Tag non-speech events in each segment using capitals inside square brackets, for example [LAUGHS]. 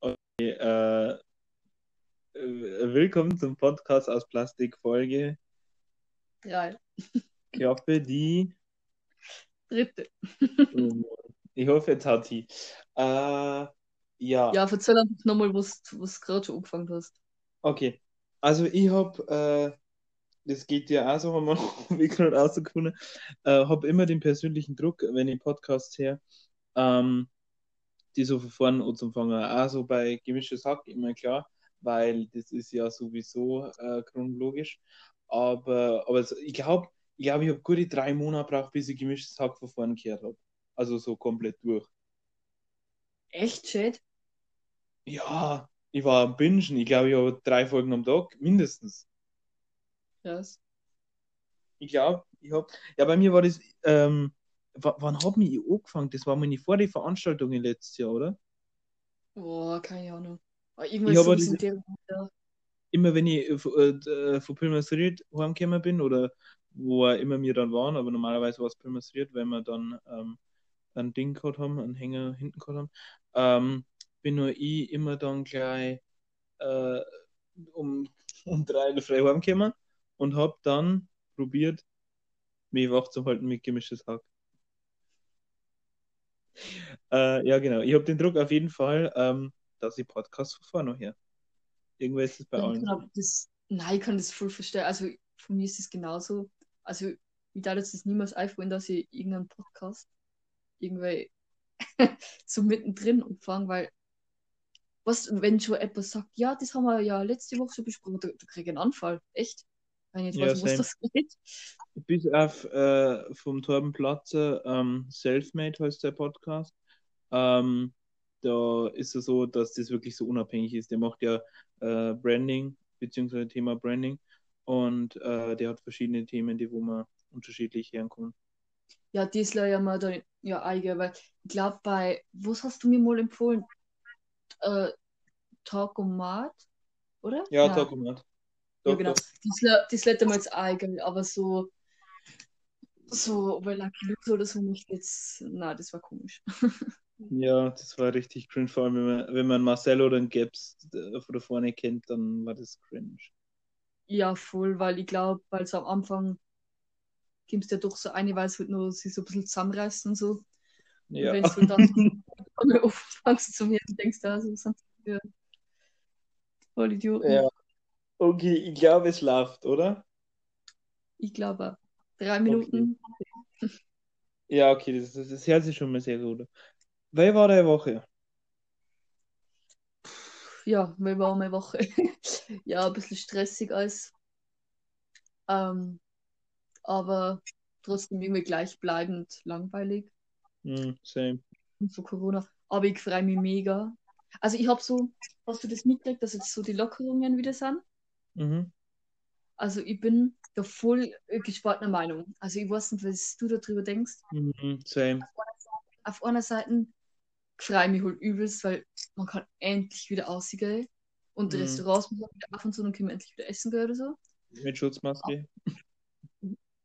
okay, äh, äh, willkommen zum Podcast aus Plastik Folge. Ja, Ich hoffe, die. dritte. Ich hoffe, jetzt hat sie. Äh, ja, Ja, erzähl einfach nochmal, was du gerade schon angefangen hast. okay. Also, ich habe, äh, das geht ja auch so, haben wir wie gerade rausgefunden, äh, habe immer den persönlichen Druck, wenn ich Podcasts her, ähm, die so von vorne anzufangen. Auch so bei Gemischtes Hack immer klar, weil das ist ja sowieso äh, chronologisch. Aber, aber so, ich glaube, ich, glaub, ich habe gute drei Monate gebraucht, bis ich Gemischtes Hack von vorne gehört habe. Also so komplett durch. Echt, Shade? Ja, ich war am Bingen. Ich glaube, ich habe drei Folgen am Tag, mindestens. Krass. Ich glaube, ich habe. Ja, bei mir war das. Ähm, wann habe ich angefangen? Das war meine vor die Veranstaltungen letztes Jahr, oder? Boah, keine Ahnung. Aber Ich irgendwas so diese- Immer wenn ich äh, von äh, von Pilmersried heimgekommen bin oder wo immer wir dann waren, aber normalerweise war es Pilmersried, wenn wir dann ähm, ein Ding gehabt haben, einen Hänger hinten gehabt haben, ähm, bin nur ich immer dann gleich äh, um, [LAUGHS] um drei in der Früh heimgekommen und habe dann probiert, mich wach zu halten mit gemischtes Hack. Äh, ja, genau. Ich habe den Druck auf jeden Fall, ähm, dass ich Podcasts von vorne her. Irgendwer ist es bei ich allen. kann das, nein, ich kann das voll verstehen. Also von mir ist es genauso. Also ich darf jetzt das niemals einfallen, dass ich irgendeinen Podcast irgendwie [LAUGHS] so mittendrin umfange, weil was, wenn schon etwas sagt, ja, das haben wir ja letzte Woche schon besprochen, da, da kriege ich einen Anfall. Echt? Wenn ich jetzt Ja, weiß, was das geht. Bis auf äh, vom Torben Platzer, ähm, Selfmade heißt der Podcast. Ähm, da ist es so, dass das wirklich so unabhängig ist. Der macht ja äh, Branding, beziehungsweise Thema Branding. Und äh, der hat verschiedene Themen, die wo man unterschiedlich herkommen. Ja, das ja mal da ja eigen, weil ich glaube bei, was hast du mir mal empfohlen? Äh, Talkomat, oder? Ja, Nein. Talkomat. Ja, Doch, genau. doch. Das, das lädt mir jetzt eigen, aber so, so bei Lucky Luke oder so nicht jetzt, na, das war komisch. [LAUGHS] Ja, das war richtig cringe. Vor allem, wenn man, wenn man Marcel oder Gaps äh, von da vorne kennt, dann war das cringe. Ja, voll, weil ich glaube, weil so am Anfang gibst ja doch so eine, weil es halt nur sich so ein bisschen zusammenreißt und so. Ja. Und wenn [LAUGHS] [LAUGHS] du dann einmal anfängst zu mir und denkst, da so sind wir voll Idioten. ja. Okay, ich glaube, es läuft, oder? Ich glaube, drei Minuten. Ja, okay, das, das, das hört sich schon mal sehr gut an. Wer war der Woche? Ja, wir waren eine Woche. [LAUGHS] ja, ein bisschen stressig alles. Ähm, aber trotzdem irgendwie gleichbleibend langweilig Hm, same. von Corona. Aber ich freue mich mega. Also ich habe so, hast du das mitgekriegt, dass jetzt so die Lockerungen wieder sind? Mhm. Also ich bin da voll äh, gespaltener Meinung. Also ich weiß nicht, was du darüber denkst. Mhm, same. Auf einer Seite freue ich mich halt übelst, weil man kann endlich wieder ausgehen und Mhm. Restaurants müssen wieder auf und zu und können wir endlich wieder essen gehen oder so. Mit Schutzmaske.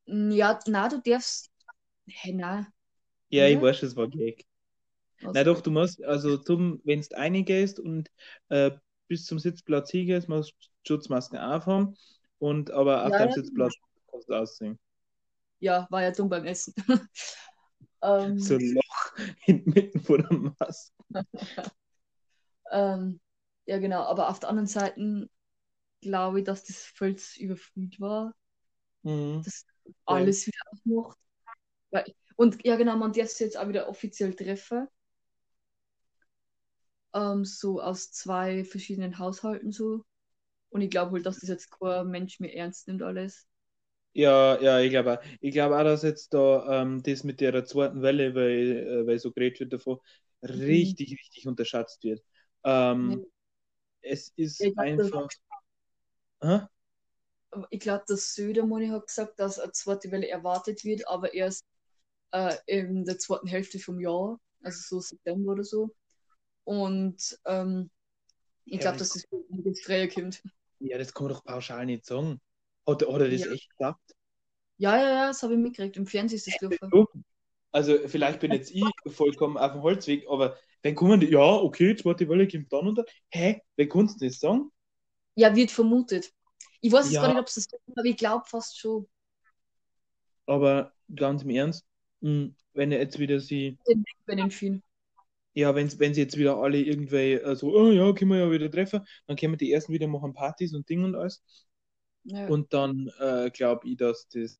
Ja, na, du darfst. Hä, na. Ja, ich Oder? weiß, es war Gag. Also, Na doch, du musst, also zum, wenn du reingehst und äh, bis zum Sitzplatz hingehst, musst du Schutzmasken aufhaben und aber auf Ja, deinem ja, Sitzplatz kannst du aussehen. Ja, war ja dumm beim Essen. [LAUGHS] ähm, So ein Loch [LAUGHS] inmitten vor der Maske. [LAUGHS] ähm, ja, genau. Aber auf der anderen Seite glaube ich, dass das zu überfüllt war, Mhm. dass alles wieder aufmacht. Und ja, genau, man darf sich jetzt auch wieder offiziell treffen. Ähm, so aus zwei verschiedenen Haushalten so. Und ich glaube halt, dass das jetzt kein Mensch mehr ernst nimmt alles. Ja, ja, ich glaube auch. Ich glaube auch, dass jetzt da ähm, das mit der zweiten Welle, weil, äh, weil so geredet wird davon, richtig, richtig unterschätzt wird. Ähm, Es ist Ja, ich einfach. Ich glaube, dass Södermoni hat gesagt, dass eine zweite Welle erwartet wird, aber erst äh, in der zweiten Hälfte vom Jahr, also so September oder so. Und ähm, ich Ja, glaube, das- dass das jetzt früher kommt. Ja, das kann man doch pauschal nicht sagen. Hat, hat er das Ja. echt gesagt? Ja, ja, ja, das habe ich mitgekriegt. Im Fernsehen ist das gelaufen. So? Also vielleicht bin jetzt ich vollkommen auf dem Holzweg, aber wenn kommen die, ja, okay, zweite Welle kommt dann und dann. Hä? Wer kannst du das sagen? Ja, wird vermutet. Ich weiß jetzt Ja. gar nicht, ob es das ist, aber ich glaube fast schon. Aber ganz im Ernst, mh, wenn er jetzt wieder sie, Den Weg bei den vielen. Ja, wenn, wenn sie jetzt wieder alle irgendwie äh, so, oh ja, können wir ja wieder treffen, dann können die ersten wieder machen Partys und Ding und alles. Ja. Und dann äh, glaube ich, dass das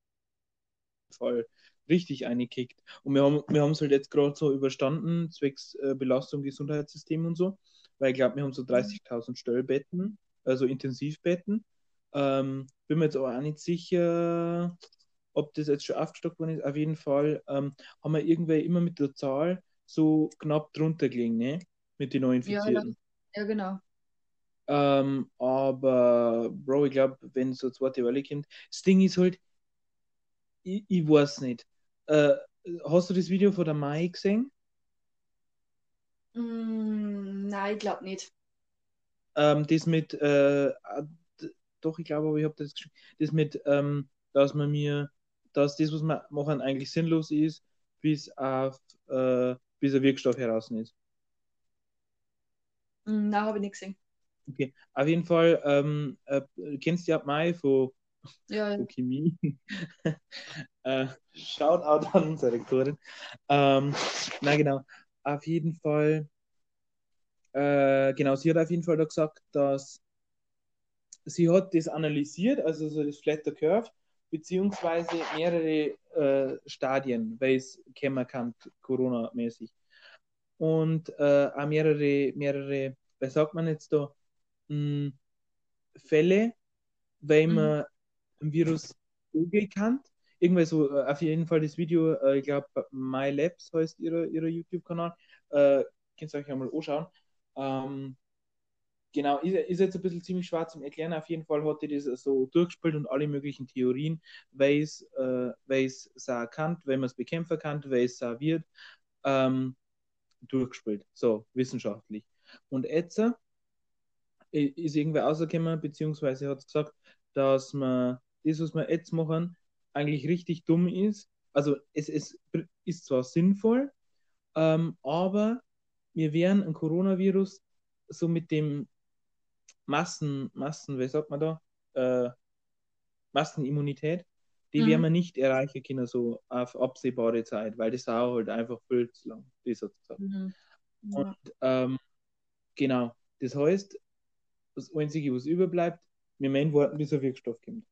Fall richtig einkickt. Und wir haben wir es halt jetzt gerade so überstanden, zwecks äh, Belastung Gesundheitssystem und so, weil ich glaube, wir haben so 30.000 Stellbetten, also Intensivbetten. Ähm, bin mir jetzt aber auch nicht sicher, ob das jetzt schon aufgestockt worden ist. Auf jeden Fall ähm, haben wir irgendwie immer mit der Zahl so knapp drunter gelegen, ne? Mit den neuen Ja, Infizierten. ja, genau. Ähm, aber, Bro, ich glaube, wenn so zweite Welle kommt, das Ding ist halt, ich, ich weiß nicht. Äh, hast du das Video von der Mai gesehen? Mm, nein, ich glaube nicht. Ähm, das mit, äh, d- doch, ich glaube, aber ich habe das geschrieben. Das mit, ähm, dass man mir, dass das, was wir machen, eigentlich sinnlos ist, bis auf, äh, bis ein Wirkstoff heraus ist. Mm, nein, habe ich nicht gesehen. Okay, auf jeden Fall, ähm, äh, kennst du ja Mai von Ja, ja. von Chemie. [LAUGHS] äh, Shoutout an unsere Rektorin. Ähm, na genau, auf jeden Fall, äh, genau, sie hat auf jeden Fall da gesagt, dass sie hat das analysiert, also so das Flatter Curve, beziehungsweise mehrere äh, Stadien, weil es kennen kann, Corona-mäßig. Und äh, auch mehrere, mehrere, was sagt man jetzt da, mh, Fälle, weil Mhm. man ein Virus umgekannt. Irgendwie so, äh, auf jeden Fall das Video, äh, ich glaube, My Labs heißt ihre, ihre YouTube-Kanal. Äh, könnt ihr euch einmal anschauen. Ähm, genau, ist, ist jetzt ein bisschen ziemlich schwarz zum Erklären. Auf jeden Fall hat die das so durchgespielt und alle möglichen Theorien, weil es äh, weil so erkannt, wenn man es bekämpfen kann, weil es so wird, ähm, durchgespielt. So, wissenschaftlich. Und jetzt äh, ist irgendwer rausgekommen, beziehungsweise hat gesagt, dass man das, was wir jetzt machen, eigentlich richtig dumm ist. Also es, es ist zwar sinnvoll, ähm, aber wir werden ein Coronavirus so mit dem Massen, Massen, wie sagt man da? Äh, Massenimmunität, die Mhm. werden wir nicht erreichen können, so auf absehbare Zeit, weil das dauert halt einfach viel zu lang, hat gesagt. Mhm. Ja. Und ähm, genau, das heißt, das Einzige, was überbleibt, wir müssen warten, bis ein Wirkstoff kommt.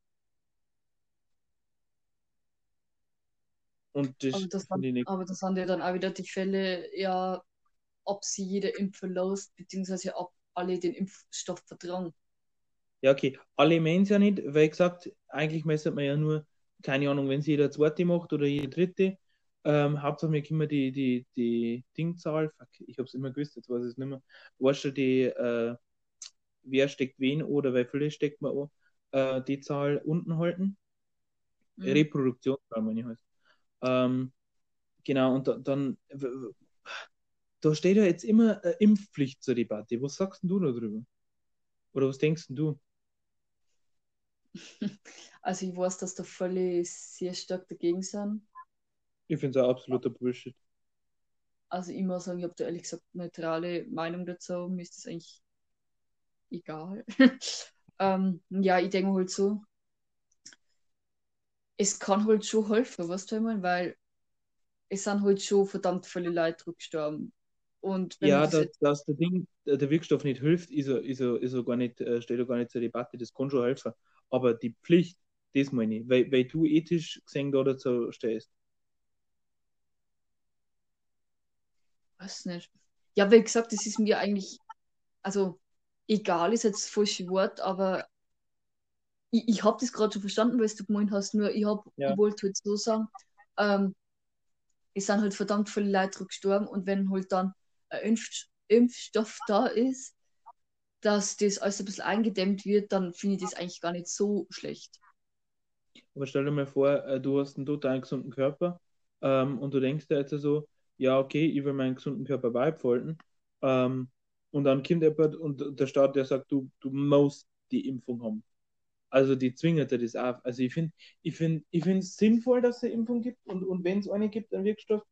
Und das, Aber das, nicht. aber das sind ja dann auch wieder die Fälle, ja, ob sie jeder impfen lässt, beziehungsweise ob alle den Impfstoff vertrauen. Ja, okay. Alle meinen es ja nicht, weil gesagt, eigentlich müsste man ja nur, keine Ahnung, wenn es jeder zweite macht oder jeder dritte, ähm, Hauptsache wir können die, die, die Dingzahl, fuck, ich habe es immer gewusst, jetzt weiß ich es nicht mehr, weißt du, die, äh, wer steckt wen oder wie viele steckt man an, äh, die Zahl unten halten. Mhm. Reproduktionszahl, meine ich heißt. Ähm, genau, und da, dann, da steht ja jetzt immer äh, Impfpflicht zur Debatte. Was sagst denn du darüber? Oder was denkst du? [LAUGHS] Also ich weiß, dass da viele sehr stark dagegen sind. Ich finde es auch absoluter Bullshit. Also ich muss sagen, ich habe da ehrlich gesagt neutrale Meinung dazu. Mir ist das eigentlich egal. [LAUGHS] ähm, ja, ich denke halt so, es kann halt schon helfen, weißt du, ich meine? Weil es sind halt schon verdammt viele Leute gestorben. Und Ja, das dass, jetzt, dass der Ding, der Wirkstoff nicht hilft, ist er, ist er, ist er gar nicht, äh, steht ja gar nicht zur Debatte, das kann schon helfen. Aber die Pflicht, das meine ich, weil, weil du ethisch gesehen da dazu stehst. weiß nicht. Ja, wie gesagt, das ist mir eigentlich, also egal ist jetzt das falsche Wort, aber ich, ich habe das gerade schon verstanden, was du gemeint hast, nur ich, hab, Ja. wollte halt so sagen, ähm, es sind halt verdammt viele Leute gestorben und wenn halt dann Impf Impfstoff da ist, dass das alles ein bisschen eingedämmt wird, dann finde ich das eigentlich gar nicht so schlecht. Aber stell dir mal vor, äh, du hast einen total gesunden Körper ähm, und du denkst dir jetzt so, ja, okay, ich will meinen gesunden Körper beibehalten. Ähm, und dann kommt jemand und der Staat, der sagt, du, du musst die Impfung haben. Also die zwingen dir das auf. Also ich finde ich find, ich sinnvoll, dass es eine Impfung gibt und, und wenn es eine gibt, einen Wirkstoff,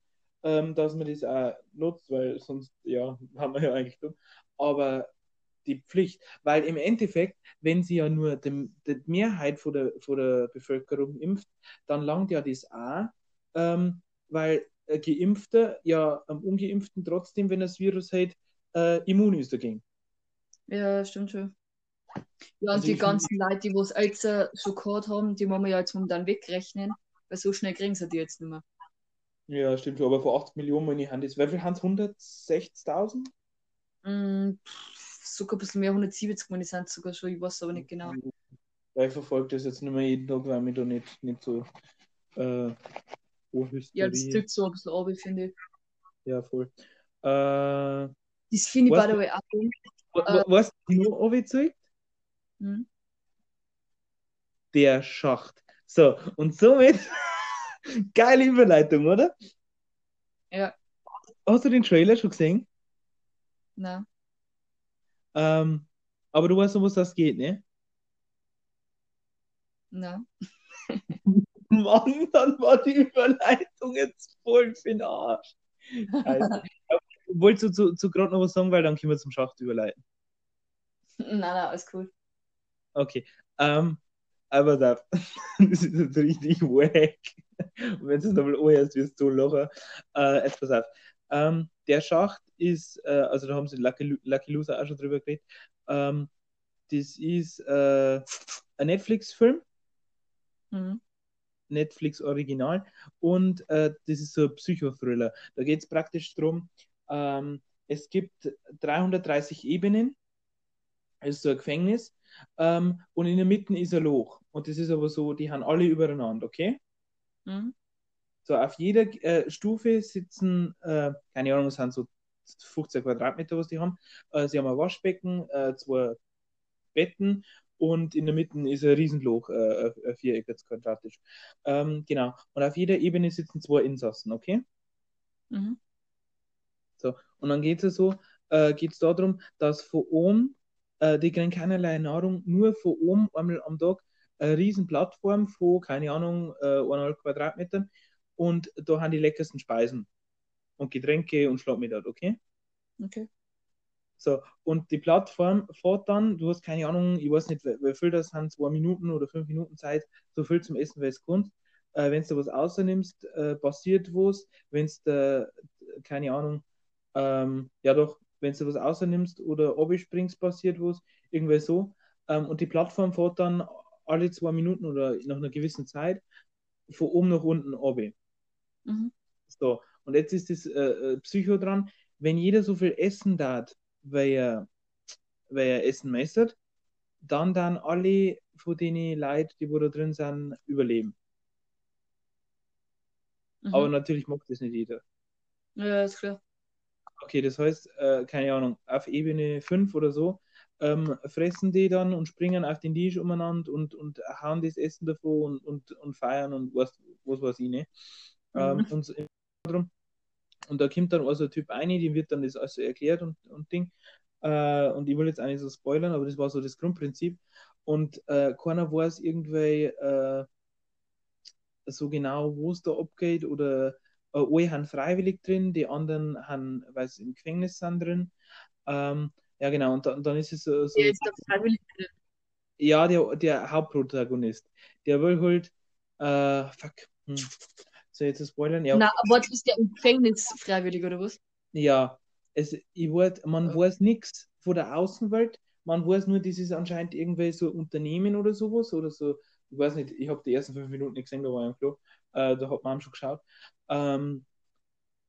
ähm, dass man das auch nutzt, weil sonst, ja, [LAUGHS] haben wir ja eigentlich dumm. Aber die Pflicht, weil im Endeffekt, wenn sie ja nur dem, die Mehrheit von der, von der Bevölkerung impft, dann langt ja das auch, ähm, weil äh, Geimpfte ja am Ungeimpften trotzdem, wenn das Virus hat, äh, immun ist dagegen. Ja, stimmt schon. Ja, und Also die ganzen Leute, die es jetzt äh, schon gehabt haben, die wollen wir ja jetzt momentan wegrechnen, weil so schnell kriegen sie die jetzt nicht mehr. Ja, stimmt schon, aber vor 80 Millionen meine ich, haben das, wie viel haben es? 160.000? Mm, pff, sogar ein bisschen mehr, 170 meine ich sind sogar schon, ich weiß aber nicht genau. Ich verfolge das jetzt nicht mehr jeden Tag, weil mich da nicht, nicht so äh, Ja, das drückt so ein bisschen ab, finde ich. Ja, voll. Äh, Das finde ich, by the way, auch Äh. wa- was nur angezeigt? Hm? Der Schacht. So, und somit, [LAUGHS] geile Überleitung, oder? Ja, Hast du den Trailer schon gesehen? nein. Ähm, aber du weißt, um was das geht, ne? Nein. [LAUGHS] Mann, dann war die Überleitung jetzt voll für den Arsch. Scheiße. [LAUGHS] Wolltest du zu, zu gerade noch was sagen, weil dann können wir zum Schacht überleiten. Nein, nein, alles cool. Okay. Ähm, aber da, [LAUGHS] das ist jetzt richtig wack. Und wenn du es nochmal anhörst, wirst du lachen. Äh, jetzt pass auf. Ähm, der Schacht ist, äh, also da haben sie Lucky, Lu- Lucky Loser auch schon drüber geredet. Ähm, das ist äh, ein Netflix-Film, Mhm. Netflix Original. Und äh, das ist so ein Psychothriller. Da geht es praktisch darum, ähm, es gibt 330 Ebenen. Es ist so ein Gefängnis. Ähm, und in der Mitte ist ein Loch. Und das ist aber so, die haben alle übereinander, okay? Mhm. So, auf jeder äh, Stufe sitzen, äh, keine Ahnung, es sind so 15 Quadratmeter, was die haben. Äh, sie haben ein Waschbecken, äh, zwei Betten und in der Mitte ist ein Riesenloch, äh, ein Viereck jetzt quadratisch. Ähm, genau. Und auf jeder Ebene sitzen zwei Insassen, okay? Mhm. So, und dann geht es so, äh, geht es darum, dass von oben, äh, die kriegen keinerlei Nahrung, nur von oben einmal am Tag eine riesen Plattform von, keine Ahnung, äh, eineinhalb Quadratmetern und da haben die leckersten Speisen und Getränke und Schlafmittag, okay? Okay. So, und die Plattform fährt dann, du hast keine Ahnung, ich weiß nicht, wie viel das sind, zwei Minuten oder fünf Minuten Zeit, so viel zum Essen, wie es kommt. Äh, wenn du was außernimmst, äh, passiert was. Wenn du, keine Ahnung, ähm, ja doch, wenn du was außernimmst oder abspringst, passiert was, irgendwie so. Ähm, und die Plattform fährt dann alle zwei Minuten oder nach einer gewissen Zeit von oben nach unten runter. Mhm. So, und jetzt ist das äh, äh, Psycho dran, wenn jeder so viel essen darf, weil er, weil er Essen messert, dann dann alle von den Leuten, die wo da drin sind, überleben. Mhm. Aber natürlich mag das nicht jeder. Ja, ist klar. Okay, das heißt, äh, keine Ahnung, auf Ebene 5 oder so, ähm, fressen die dann und springen auf den Tisch umeinander und, und hauen das Essen davor und, und, und feiern und was, was weiß ich nicht. Ähm, Mhm. und, so und da kommt dann also ein Typ ein, dem wird dann das alles so erklärt und, und Ding. Äh, und ich will jetzt auch nicht so spoilern, aber das war so das Grundprinzip. Und äh, keiner weiß irgendwie äh, so genau, wo es da abgeht oder äh, haben freiwillig drin, die anderen haben, weil sie im Gefängnis sind drin. Ähm, ja, genau, und, da, und dann ist es so, so Der ist freiwillig. ja, der, der Hauptprotagonist, der will halt, äh, fuck, hm. so jetzt zu spoilern, ja, Na, aber was ist der im Gefängnis freiwillig, oder was? ja, es, ich weiß, man Ja. weiß nichts von der Außenwelt, man weiß nur, das ist anscheinend irgendwie so Unternehmen oder sowas, oder so, ich weiß nicht, ich habe die ersten fünf Minuten nicht gesehen, da war ich im Klo, äh, da hat man schon geschaut, ähm,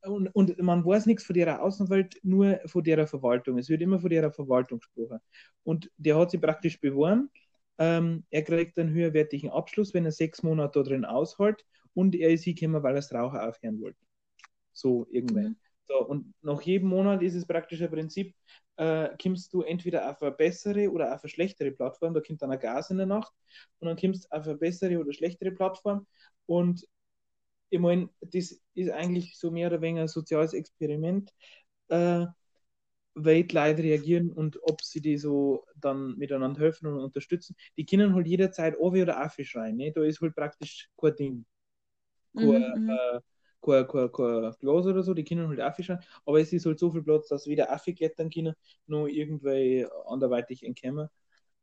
und, und man weiß nichts von der Außenwelt, nur von der Verwaltung. Es wird immer von der Verwaltung gesprochen. Und der hat sich praktisch beworben. Ähm, er kriegt einen höherwertigen Abschluss, wenn er sechs Monate da drin aushält. Und er ist hingekommen, weil er das Rauchen aufhören wollte. So irgendwann. Mhm. So, und nach jedem Monat ist es praktisch ein Prinzip, äh, kommst du entweder auf eine bessere oder auf eine schlechtere Plattform. Da kommt dann ein Gas in der Nacht. Und dann kommst du auf eine bessere oder schlechtere Plattform. Und ich meine, das ist eigentlich so mehr oder weniger ein soziales Experiment, äh, wie die Leute reagieren und ob sie die so dann miteinander helfen und unterstützen. Die können halt jederzeit Ovi oder Affi schreien. Ne? Da ist halt praktisch kein Ding. Kein, Mhm, mhm. äh, kein, kein, kein Glas oder so, die können halt Affe schauen, aber es ist halt so viel Platz, dass weder Affe klettern können, noch irgendwie anderweitig entkommen.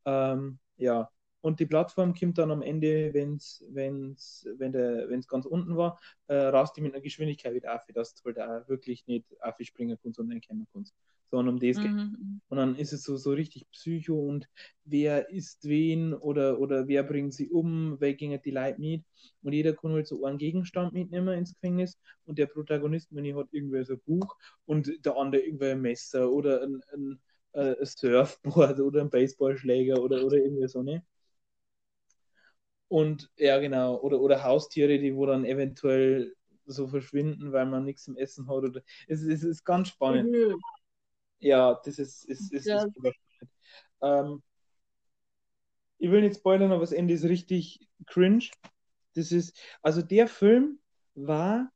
Ähm, ja, und die Plattform kommt dann am Ende, wenn's, wenn's, wenn es ganz unten war, äh, rast die mit einer Geschwindigkeit wieder auf, dass du halt auch wirklich nicht aufspringen kannst und entkommen kannst. Sondern um das geht. Mhm. Und dann ist es so, so richtig Psycho und wer isst wen oder, oder wer bringt sie um, wer gingen die Leute mit. Und jeder kann halt so einen Gegenstand mitnehmen ins Gefängnis und der Protagonist, wenn ich hat irgendwie so ein Buch und der andere irgendwie ein Messer oder ein, ein, äh, ein Surfboard oder ein Baseballschläger oder, oder irgendwie so, ne? Und ja, genau, oder, oder Haustiere, die wo dann eventuell so verschwinden, weil man nichts zum Essen hat. Oder, es, es ist ganz spannend. Mhm. Ja, das ist, ist, ist, Ja. ist spannend. Ähm, ich will nicht spoilern, aber das Ende ist richtig cringe. Das ist, also der Film war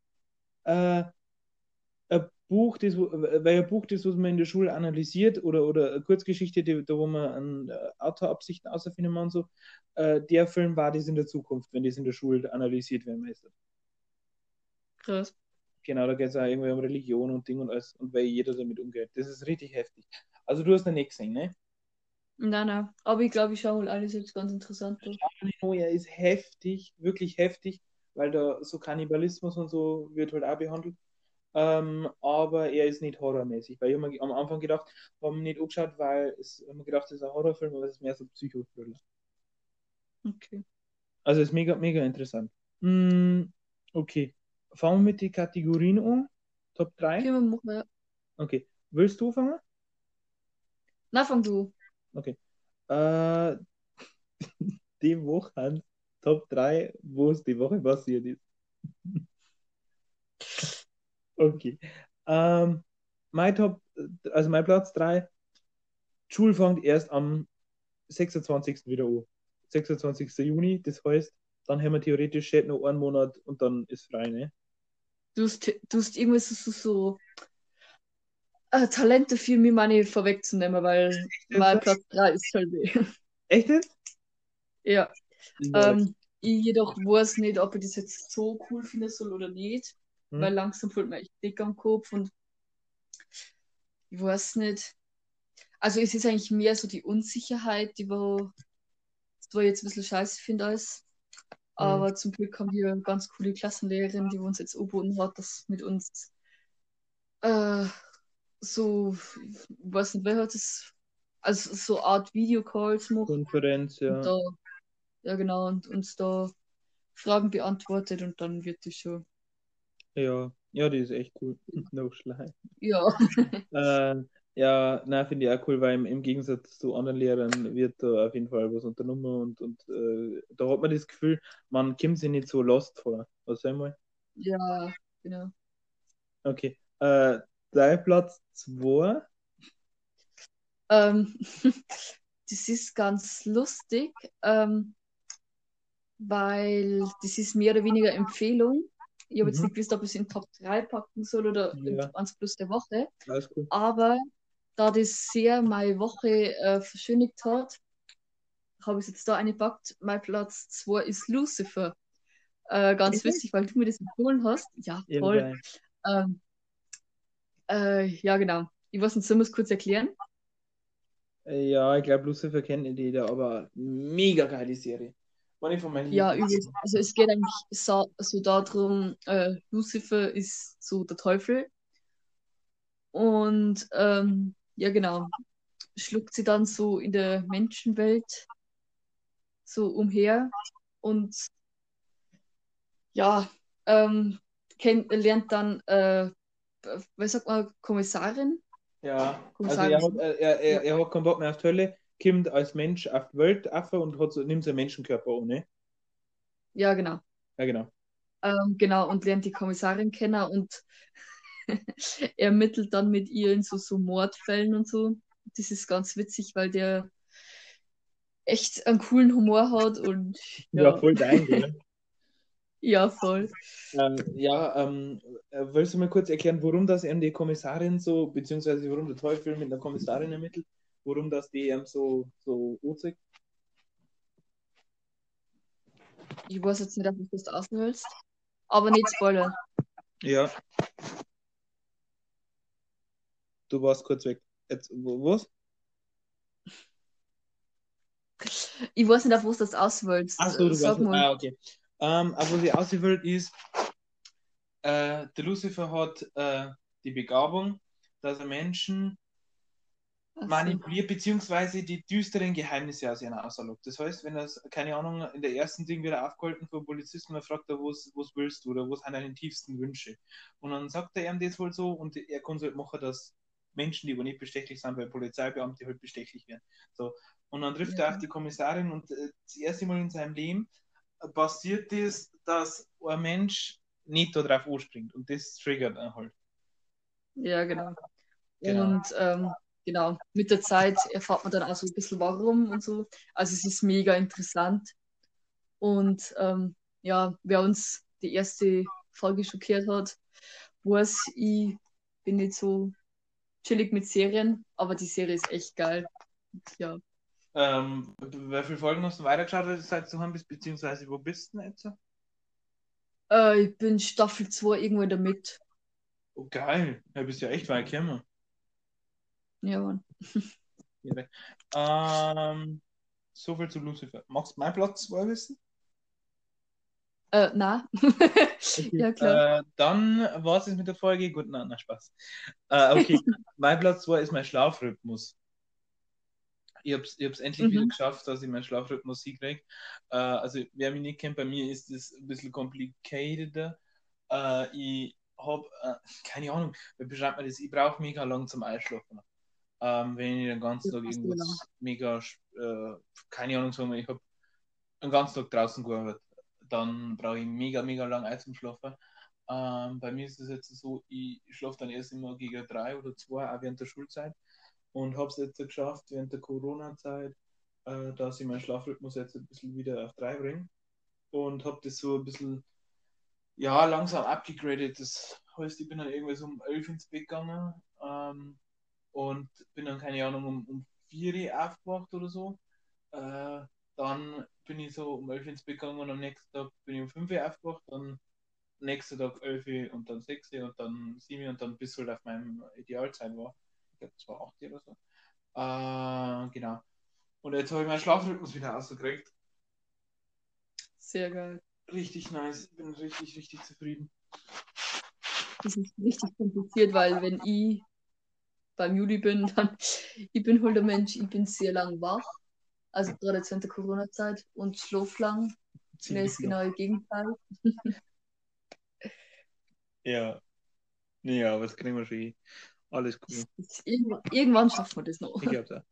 äh, Buch, das, wo- weil ein Buch, das, was man in der Schule analysiert, oder, oder eine Kurzgeschichte, die, da wo man an äh, Autoabsichten außerfinden und so, äh, der Film war das in der Zukunft, wenn das in der Schule analysiert werden müsste. Krass. Genau, da geht es auch irgendwie um Religion und Ding und alles und weil jeder damit umgeht. Das ist richtig heftig. Also du hast noch nicht gesehen, ne? Nein, nein. Aber ich glaube, ich schaue mal alles jetzt ganz interessant. an. Oh, er ist heftig, wirklich heftig, weil da so Kannibalismus und so wird halt auch behandelt. Ähm, aber er ist nicht horrormäßig, weil ich habe mir am Anfang gedacht, haben nicht angeschaut, weil es haben gedacht, das ist ein Horrorfilm, aber es ist mehr so Psychothriller. Okay. Also ist mega, mega interessant. Mm, okay. Fangen wir mit den Kategorien an. Top 3. Okay, wir machen ja. Okay. Willst du fangen? Na, fang du. Okay. Äh, [LAUGHS] die Woche, Top 3, wo es die Woche passiert ist. Okay. Ähm, mein Top, also mein Platz 3, Schule fängt erst am 26. wieder an. 26. Juni, das heißt, dann haben wir theoretisch noch einen Monat und dann ist frei, ne? Du hast, du hast irgendwie so, so, äh, Talente für mich meine vorwegzunehmen, weil mein? Platz 3 ist halt weh. [LAUGHS] Echt jetzt? Ja. Ja. Ähm, ich jedoch weiß nicht, ob ich das jetzt so cool finden soll oder nicht, Hm. weil langsam fühlt man echt dick am Kopf und ich weiß nicht. Also es ist eigentlich mehr so die Unsicherheit, die wo, wo ich jetzt ein bisschen scheiße finde alles. Aber zum Glück haben wir eine ganz coole Klassenlehrerin, die uns jetzt angeboten hat, dass mit uns äh, so, ich weiß nicht, wer hat das, also so eine Art Videocalls macht. Konferenz, ja. Da, ja, genau, und uns da Fragen beantwortet und dann wird das schon. Ja, ja, die ist echt cool. [LAUGHS] No Schleim. Ja, [LAUGHS] Äh, ja, na, finde ich auch cool, weil im, im Gegensatz zu anderen Lehrern wird da auf jeden Fall was unternommen und, und äh, da hat man das Gefühl, man kommt sich nicht so lost vor. Was soll mal? ja, genau. Okay. Äh, dein Platz 2. Ähm, [LAUGHS] das ist ganz lustig, ähm, weil das ist mehr oder weniger Empfehlung. Ich habe jetzt Mhm. nicht gewusst, ob ich es in Top 3 packen soll oder in Ja. 1 plus der Woche. Aber da das sehr meine Woche äh, verschönigt hat, habe ich es jetzt da eingepackt. Mein Platz 2 ist Lucifer. Äh, ganz witzig, weil du mir das empfohlen hast. Ja, geil. Ähm, äh, ja, genau. Ich weiß nicht, wir es kurz erklären? Äh, Ja, ich glaube, Lucifer kennt nicht jeder, aber mega geile Serie. Ja, übrigens, also es geht eigentlich so, so darum, äh, Lucifer ist so der Teufel. Und ähm, ja, genau, schluckt sie dann so in der Menschenwelt so umher und ja, ähm, kennt, lernt dann, äh, was sagt man, Kommissarin? Ja, also Kommissarin. er hat, er, er, er, er hat keinen Bock mehr auf die Hölle, kommt als Mensch auf die Welt Affe und hat so, nimmt seinen Menschenkörper an, ne? Ja, genau. Ja, genau. Ähm, genau, und lernt die Kommissarin kennen und [LAUGHS] ermittelt dann mit ihr in so, so Mordfällen und so. Das ist ganz witzig, weil der echt einen coolen Humor hat und Ja, ja, voll dein, gell? [LAUGHS] ja, voll. Ähm, ja, ähm, äh, willst du mir kurz erklären, warum das eben die Kommissarin so, beziehungsweise warum der Teufel mit der Kommissarin ermittelt, warum das die eben so, so anzeigt? Ich weiß jetzt nicht, ob du das aushältst, aber nicht spoilern. Ja. Du warst kurz weg. Jetzt, wo, was? Ich weiß nicht, auf was das auswählst. Achso, du Sag warst. mal. Ah, okay. Ähm, aber was ich ausgewählt ist, äh, der Lucifer hat äh, die Begabung, dass er Menschen. Manipuliert, beziehungsweise die düsteren Geheimnisse aus ihnen auslockt. Das heißt, wenn er, keine Ahnung, in der ersten Ding wieder aufgehalten vom Polizisten, dann fragt er, was, was willst du oder was sind deine tiefsten Wünsche? Und dann sagt er ihm das wohl so und er kann so halt machen, dass Menschen, die wo nicht bestechlich sind, weil Polizeibeamte halt bestechlich werden. So. Und dann trifft er Ja. auf die Kommissarin und äh, das erste Mal in seinem Leben passiert ist, dass ein Mensch nicht darauf anspringt und das triggert er halt. Ja, genau. Genau. Und ähm, genau, mit der Zeit erfahrt man dann auch so ein bisschen warum und so. Also es ist mega interessant. Und ähm, ja, wer uns die erste Folge schockiert hat, weiß, ich bin nicht so chillig mit Serien, aber die Serie ist echt geil. Ja, Ähm, wie viele Folgen hast du weitergeschaut, seit du haben bist, beziehungsweise wo bist du denn jetzt? äh, ich bin Staffel 2 irgendwo Mitte. Oh, geil. Ja, bist ja echt weit gekommen. Ja. Ähm, so viel zu Lucifer. Magst du meinen Platz 2 wissen? Äh, na. [LAUGHS] Ja, klar. Äh, dann war es mit der Folge. Gut, nein, na, Spaß. Äh, okay, [LAUGHS] mein Platz 2 ist mein Schlafrhythmus. Ich habe es ich hab's endlich Mhm. wieder geschafft, dass ich meinen Schlafrhythmus hinkriege. Äh, also, wer mich nicht kennt, bei mir ist das ein bisschen complicated. Äh, ich habe, äh, keine Ahnung, wie beschreibt man das? Ich brauche mega lang zum Einschlafen. Ähm, wenn ich den ganzen Tag irgendwas mega, äh, keine Ahnung, sagen wir, ich habe den ganzen Tag draußen gearbeitet, dann brauche ich mega, mega lang ein zum Schlafen. Ähm, bei mir ist es jetzt so, ich schlafe dann erst immer gegen drei oder zwei, auch während der Schulzeit. Und habe es jetzt geschafft, während der Corona-Zeit, äh, dass ich meinen Schlafrhythmus jetzt ein bisschen wieder auf drei bringe. Und habe das so ein bisschen, ja, langsam abgegradet. Das heißt, ich bin dann irgendwie so um elf ins Bett gegangen ähm, und bin dann, keine Ahnung, um, um vier Uhr aufgewacht oder so. Äh, dann bin ich so um elf ins Bett gegangen und am nächsten Tag bin ich um fünf Uhr aufgewacht, dann nächsten Tag 11 Uhr und dann 6 Uhr und dann 7 Uhr und dann bis halt auf meinem Idealzeit war. Ich glaube, das war 8 Uhr oder so. Äh, genau. Und jetzt habe ich meinen Schlafrhythmus wieder ausgekriegt. Sehr geil. Richtig nice. Ich bin richtig, richtig zufrieden. Das ist richtig kompliziert, weil wenn ich beim Juli bin, dann ich bin halt der Mensch, ich bin sehr lang wach. Also gerade jetzt während der Corona-Zeit und schlaf lang. Ziemlich ist genau das Gegenteil. [LAUGHS] Ja. Ja, aber das kriegen wir schon. Alles cool. Irgendwann, irgendwann schaffen wir das noch. Ich glaub's auch.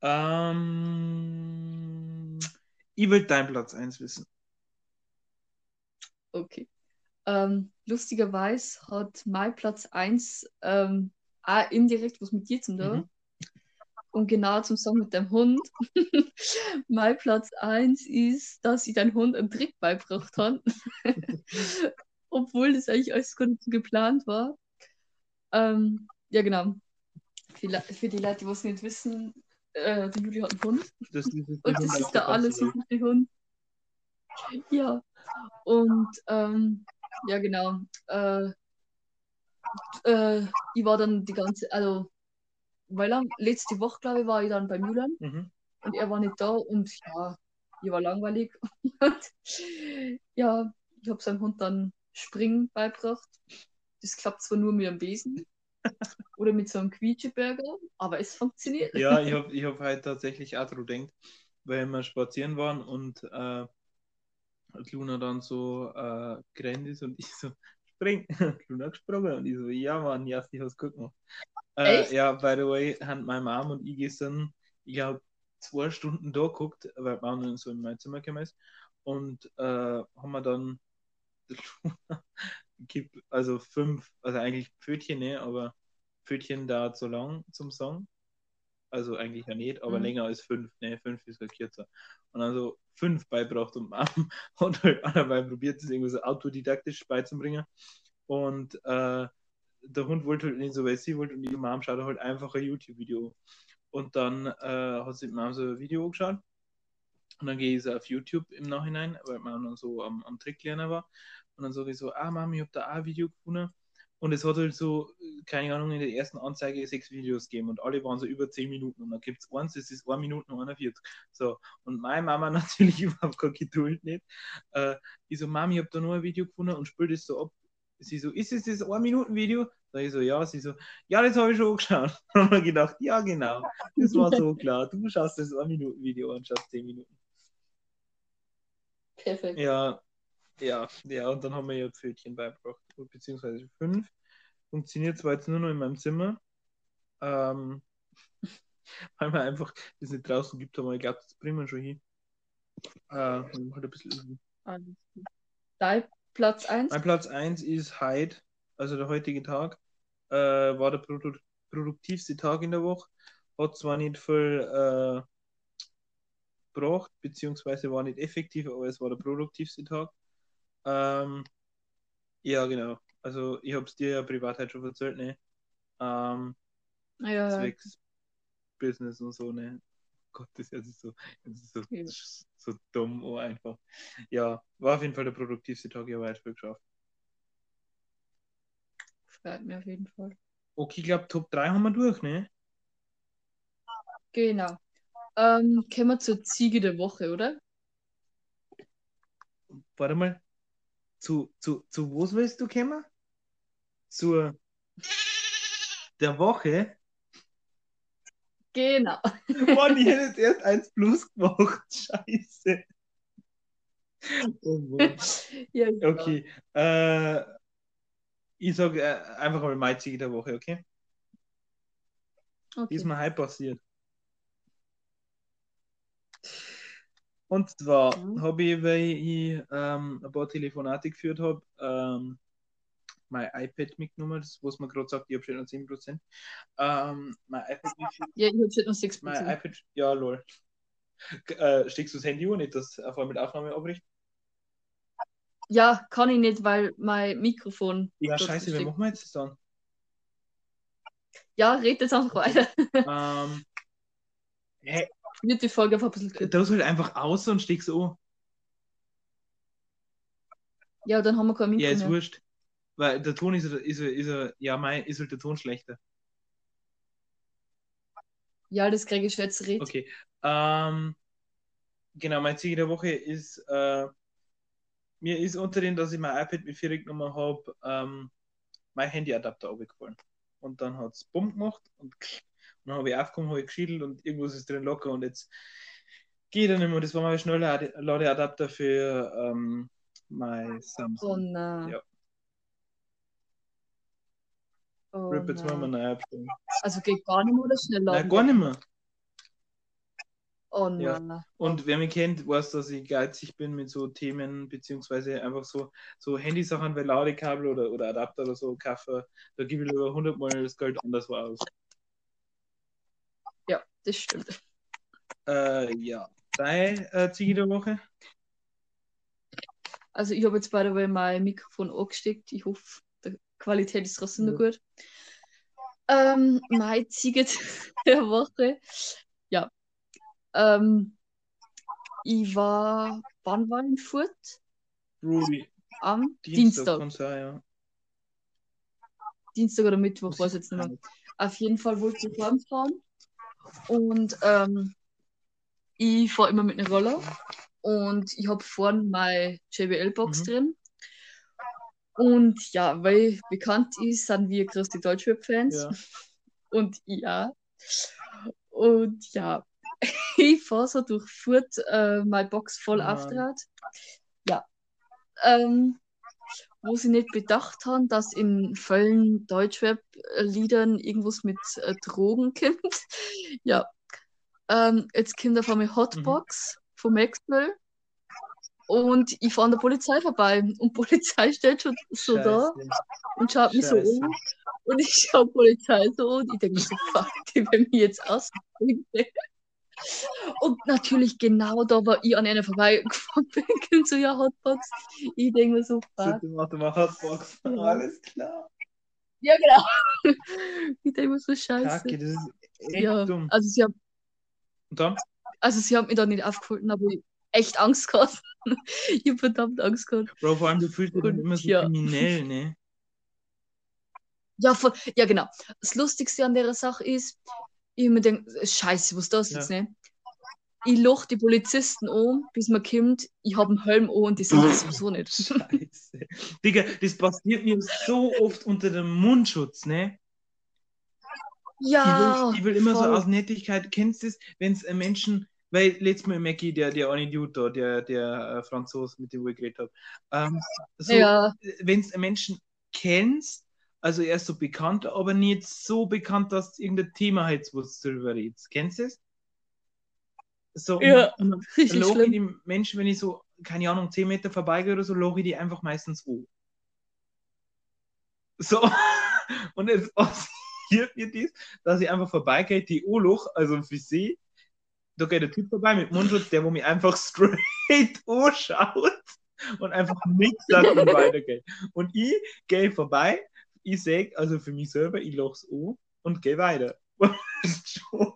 Ähm, ich will deinen Platz 1 wissen. Okay. Ähm, lustigerweise hat mein Platz 1 ähm, auch indirekt was mit dir zu tun. Mhm. Und genau zum Song mit dem Hund. [LAUGHS] mein Platz 1 ist, dass ich deinem Hund einen Trick beigebracht habe. [LAUGHS] Obwohl das eigentlich alles so geplant war. Ähm, ja, genau. Für, die für die Leute, die es nicht wissen, äh, der Juli hat einen Hund. Das Und das ist der alles süßeste Hund. Ja. Und ähm, ja, genau. Äh, äh, ich war dann die ganze, also, weil lang, letzte Woche, glaube ich, war ich dann bei Müllern Mhm. und er war nicht da und ja, ich war langweilig. [LAUGHS] Und ja, ich habe seinem Hund dann Springen beigebracht. Das klappt zwar nur mit einem Besen [LAUGHS] oder mit so einem Quietscheberger, aber es funktioniert. Ja, ich [LAUGHS] habe ich hab halt tatsächlich auch dran gedacht, weil wir spazieren waren und äh, Luna dann so äh, gerannt ist und ich so, spring, Luna [LAUGHS] gesprungen und ich so, ja Mann, ja, ich gut gemacht. Äh, ja, by the way, haben meine Mom und ich gestern, ich glaube, zwei Stunden da geguckt, weil die Mom so in mein Zimmer gekommen ist und äh, haben wir dann [LAUGHS] also fünf, also eigentlich Pfötchen, ne, aber Pfötchen dauert so lang zum Song. Also eigentlich ja nicht, aber Mhm. länger als fünf. Ne, fünf ist ja kürzer. Und also fünf beibracht und Mom hat halt dabei probiert, das irgendwie so autodidaktisch beizubringen. Und äh, der Hund wollte halt nicht so, weil sie wollte und die Mom schaut halt einfach ein YouTube-Video. Und dann äh, hat sie mit Mom so ein Video angeschaut. Und dann gehe ich so auf YouTube im Nachhinein, weil man dann so am, am Trick lernen war. Und dann sage ich so, ah Mami, ich habe da auch ein Video gefunden. Und es hat halt so, keine Ahnung, in der ersten Anzeige sechs Videos gegeben und alle waren so über zehn Minuten. Und dann gibt es eins, das ist 1 Minute und 41. So, und meine Mama [LAUGHS] natürlich überhaupt keine Geduld nicht. Äh, ich so, Mami, ich habe da nur ein Video gefunden und spielt das so ab. Sie so, ist es das 1-Minuten-Video? Sag ich so, ja. Sie so, ja, das habe ich schon geschaut. Und [LAUGHS] haben wir gedacht, ja, genau. Das war so klar. Du schaust das 1-Minuten-Video und schaust 10 Minuten. Perfekt. Ja, ja, ja, und dann haben wir ihr Pfötchen beigebracht, beziehungsweise fünf. Funktioniert zwar jetzt nur noch in meinem Zimmer, ähm, [LAUGHS] weil man einfach das nicht draußen gibt, aber ich glaube, das bringen wir schon hin. Äh, halt ein bisschen Alles gut. Dein Platz 1? Mein Platz 1 ist heute, also der heutige Tag, äh, war der Produ produktivste Tag in der Woche. Hat zwar nicht viel äh, gebracht, beziehungsweise war nicht effektiv, aber es war der produktivste Tag. Ähm, ja, genau. Also ich habe es dir ja privat halt schon erzählt, ne? Ähm, Ja, zwecks Business und so, ne? Gott, das ist so, das ist so, Ja. so dumm, oh, einfach. Ja, war auf jeden Fall der produktivste Tag, ich habe heute viel geschafft. freut mich auf jeden Fall. Okay, ich glaube, Top 3 haben wir durch, ne? Genau. Ähm, kommen wir zur Ziege der Woche, oder? Warte mal. Zu, zu, zu was willst du kommen? Zur der Woche? Genau. [LAUGHS] Mann, ich hätte jetzt erst 1 plus gemacht. Scheiße. Oh. [LAUGHS] Ja, genau. Okay. Äh, ich sage äh, einfach mal mein Ziel der Woche, okay? Okay. Ist mir heute passiert. Und zwar Mhm. habe ich, weil ich ähm, ein paar Telefonate geführt habe, ähm, mein iPad mitgenommen, das, was man gerade sagt, ich habe schon noch 10%. Ähm, mein iPad. Ja, ich habe schon noch 6 Mein iPad, ja, lol. Äh, steckst du das Handy an, nicht, dass auf einmal mit Aufnahme abbricht? Ja, kann ich nicht, weil mein Mikrofon. Ja, scheiße, wie machen wir jetzt das dann? Ja, red jetzt einfach weiter. [LAUGHS] ähm, hä, Wird die Folge einfach ein bisschen kürzer. da ist halt einfach aus und steckst an. Ja, dann haben wir kein Mikro Ja, ist mehr. wurscht. Weil der Ton ist, ist, ist, ist ja, mein, ist halt der Ton schlechter. Ja, das kriege ich jetzt red. Okay. Ähm, genau, mein Ziel der Woche ist, äh, mir ist unter dem, dass ich mein iPad mit 4 genommen habe, ähm, mein Handyadapter abgefallen. Und dann hat es Bumm gemacht und, und dann habe ich aufgekommen, habe ich geschiedelt und irgendwas ist drin locker und jetzt geht er nicht mehr. Das war mein schneller Ladeadapter für ähm, mein Oh Samsung. nein. Ja. Oh Rip, jetzt wir nein. abstellen. Also geht gar nicht mehr oder schnell Nein, laden? gar nicht mehr. Oh Ja. nein. Und wer mich kennt, weiß, dass ich geizig bin mit so Themen, beziehungsweise einfach so, so Handysachen wie Ladekabel oder, oder Adapter oder so kaufen. Da gebe ich lieber 100 Mal das Geld anderswo aus. Ja, das stimmt. Äh, ja. Deine äh, Ziege der Woche? Also ich habe jetzt bei der Way mein Mikrofon angesteckt. Ich hoffe, die Qualität ist trotzdem noch gut. Ähm, mein Ziege [LAUGHS] der Woche. Ja. Ähm, ich war, wann war ich in Furt? Ruby. Am Dienstag, Dienstag. ja. Dienstag oder Mittwoch, weiß jetzt nicht mehr. Auf jeden Fall wollte ich heimfahren. Und ähm, ich fahre immer mit einem Roller. Und ich habe vorne meine JBL-Box Mhm. drin. Und ja, weil bekannt ist, sind wir größte Deutschrap-Fans. Ja. [LAUGHS] Und ja. Und [LAUGHS] ja, ich fahre so durch Furt, äh, meine Box voll aufdraht. Ja. Ähm, wo sie nicht bedacht haben, dass in vielen Deutschrap-Liedern irgendwas mit äh, Drogen [LAUGHS] kommt. Ja. Ähm, jetzt kommt auf einmal Hotbox vom Maxwell. Und ich fahre an der Polizei vorbei. Und die Polizei steht schon so da und schaut mich so Scheiße. um. Und ich schaue Polizei so und ich denke mir so, fuck, die werden mich jetzt ausbringen. Und natürlich genau da, wo ich an einer vorbeigefahren [LAUGHS] bin, kommt so, ja, Hotbox. Ich denke mir so, fuck. machst mal Hotbox. Alles klar. Ja, genau. [LAUGHS] Ich denke mir so, scheiße. Kacke, das ist echt Ja, dumm. also sie haben, Und dann? also sie haben mich da nicht aufgehalten, aber ich, echt Angst gehabt. [LAUGHS] ich habe verdammt Angst gehabt. Bro, vor allem, du fühlst dich Und immer so ja. kriminell, ne? Ja, voll, ja, genau. Das Lustigste an der Sache ist, ich mir denke, Scheiße, was ist das Ja. jetzt, ne? Ich loch die Polizisten an, bis man kommt, ich habe einen Helm an und die sind das sowieso nicht. [LAUGHS] Scheiße. Digga, das passiert mir so oft unter dem Mundschutz, ne? Ja, ich, will, ich will immer so voll. aus Nettigkeit, kennst du es, wenn es Menschen, weil letztes Mal Mackie, der, der eine Dude da, der, der äh, Franzos, mit dem ich geredet habe, ähm, so, Ja, wenn es Menschen kennst, also er ist so bekannt, aber nicht so bekannt, dass irgendein Thema halt, wo du drüber redest. Kennst du es? So, Ja, und [LAUGHS] richtig loche ich die Menschen, wenn ich so, keine Ahnung, 10 Meter vorbeigehe oder so, loche ich die einfach meistens an. So, [LAUGHS] und es passiert mir dies, dass ich einfach vorbeigehe, die O-Loch, also für sie, da geht der Typ vorbei mit Mundschutz, der wo mich einfach [LAUGHS] straight anschaut und einfach nichts sagt und weitergeht. Und ich gehe vorbei, ich sage, also für mich selber, ich loch's an und gehe weiter. [LAUGHS] Schon-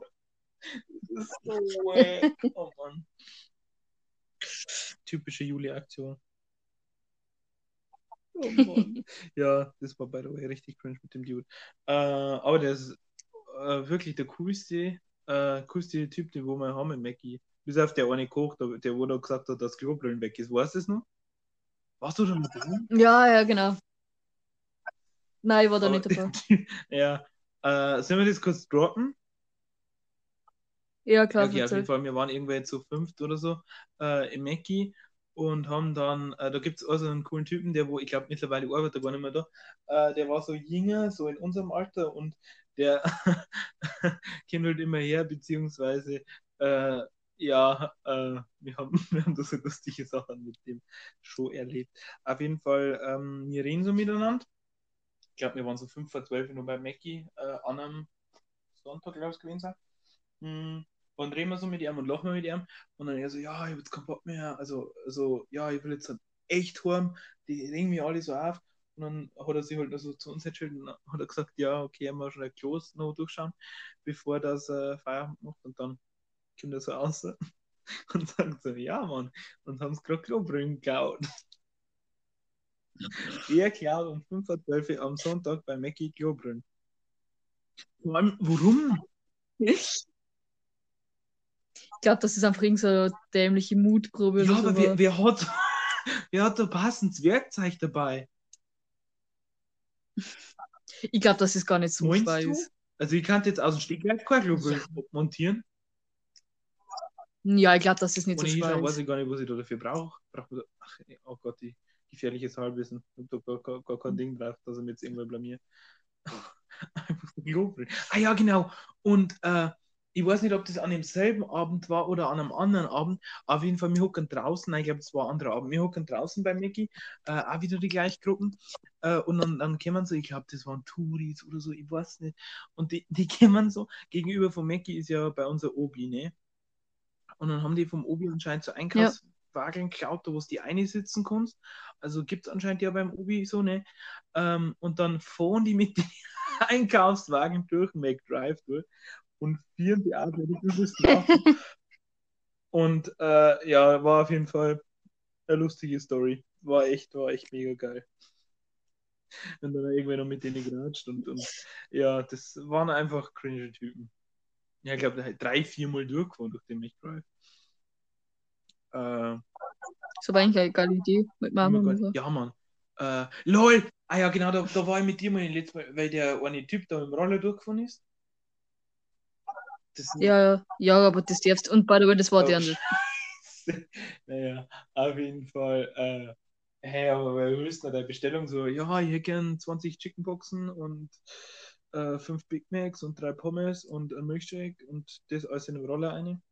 so wack. Oh Mann. Typische Juli-Aktion. Oh Mann. [LAUGHS] ja, das war by the way richtig cringe mit dem Dude. Äh, aber der ist äh, wirklich der coolste, äh, coolste Typ, den wir mal haben in Mackie. Bis auf der eine Koch, der, der wo da gesagt hat, dass Klobrillen weg ist. Weißt du das noch? Warst du da mit drin? Ja, ja, genau. Nein, ich war da Aber- nicht dabei. [LAUGHS] ja. Äh, sollen wir das kurz droppen? Ja, klar, Ja, okay, auf jeden. Fall. Wir waren irgendwie zu fünft oder so äh, im Mackie und haben dann, äh, da gibt es also einen coolen Typen, der wo, ich glaube mittlerweile arbeitet gar nicht mehr da, äh, der war so jünger, so in unserem Alter und der [LAUGHS] kennt halt immer her, beziehungsweise äh, ja, äh, wir haben, [LAUGHS] wir haben da so lustige Sachen mit dem schon erlebt. Auf jeden Fall, ähm, wir reden so miteinander. Ich glaube, wir waren so 5 vor 12 nur bei Mackie äh, an einem Sonntag, glaube ich, gewesen sein. Hm, Und reden wir so mit ihm und lachen wir mit ihm. Und dann er so, ja, ich habe jetzt keinen Bock mehr. Also, also, ja, ich will jetzt halt echt heim. Die regen mich alle so auf. Und dann hat er sich halt noch so zu uns erzählt und hat er gesagt, ja, okay, muss schon ein Klos noch durchschauen, bevor das äh, Feierabend macht. Und dann kommt er so raus [LAUGHS] und sagt so, ja, Mann, und haben es gerade Klobrillen geklaut. Er klaut um 5.12 Uhr am Sonntag bei Mackie allem, warum? Ich glaube, das ist einfach irgendeine so dämliche Mutprobe Ja, aber wer, wer hat, [LAUGHS] wer hat da passendes Werkzeug dabei? Ich glaube, das ist gar nicht so Meinst. Also ich kann jetzt aus dem Stegreif kein Klobrillen montieren. Ja, ich glaube, das ist nicht Und so ich schwer. weiß ist. ich gar nicht, was ich da dafür brauche. Brauch oh Gott, die gefährliches Halbwissen. Ich habe da gar, gar, kein Ding drauf, dass er mir jetzt irgendwann blamiert. [LAUGHS] Einfach so Klobrillen. Ah ja, genau. Und äh, ich weiß nicht, ob das an demselben Abend war oder an einem anderen Abend. Auf jeden Fall, wir hocken draußen. Nein, ich glaube, es war ein anderer Abend. Wir hocken draußen bei Mickey. Äh, auch wieder die gleichen Gruppen. Äh, und dann, dann kämen so, ich glaube, das waren Touris oder so, ich weiß nicht. Und die, die [LAUGHS] kämen so, gegenüber von Mackie ist ja bei unser Obi, ne? Und dann haben die vom Obi anscheinend so Geklaut, da wo du die eine sitzen kannst. Also gibt es anscheinend ja beim Obi so, ne? Ähm, und dann fahren die mit den [LAUGHS] Einkaufswagen durch McDrive durch und führen die übelsten ab. Und äh, ja, war auf jeden Fall eine lustige Story. War echt, war echt mega geil. Und dann irgendwer noch mit denen geratscht und, und ja, das waren einfach cringe Typen. Ja, ich glaube, drei, viermal durchgefahren durch den McDrive. Äh, Das war eigentlich eine geile Idee mit Mama. so. ja, Mann. Äh, LOL! Ah ja, genau, da, da war ich mit dir mal letztes Mal, weil der eine Typ da im Roller durchgefahren ist. Das Ja, ja, ja, aber das darfst Und by the way, das war Oh, der nicht. Scheiße. [LAUGHS] Naja, auf jeden Fall. Äh, hey, aber wer willst du deine Bestellung so? Ja, ich hätte gern 20 Chickenboxen und äh, 5 Big Macs und 3 Pommes und ein Milkshake und das alles in einem Roller eine.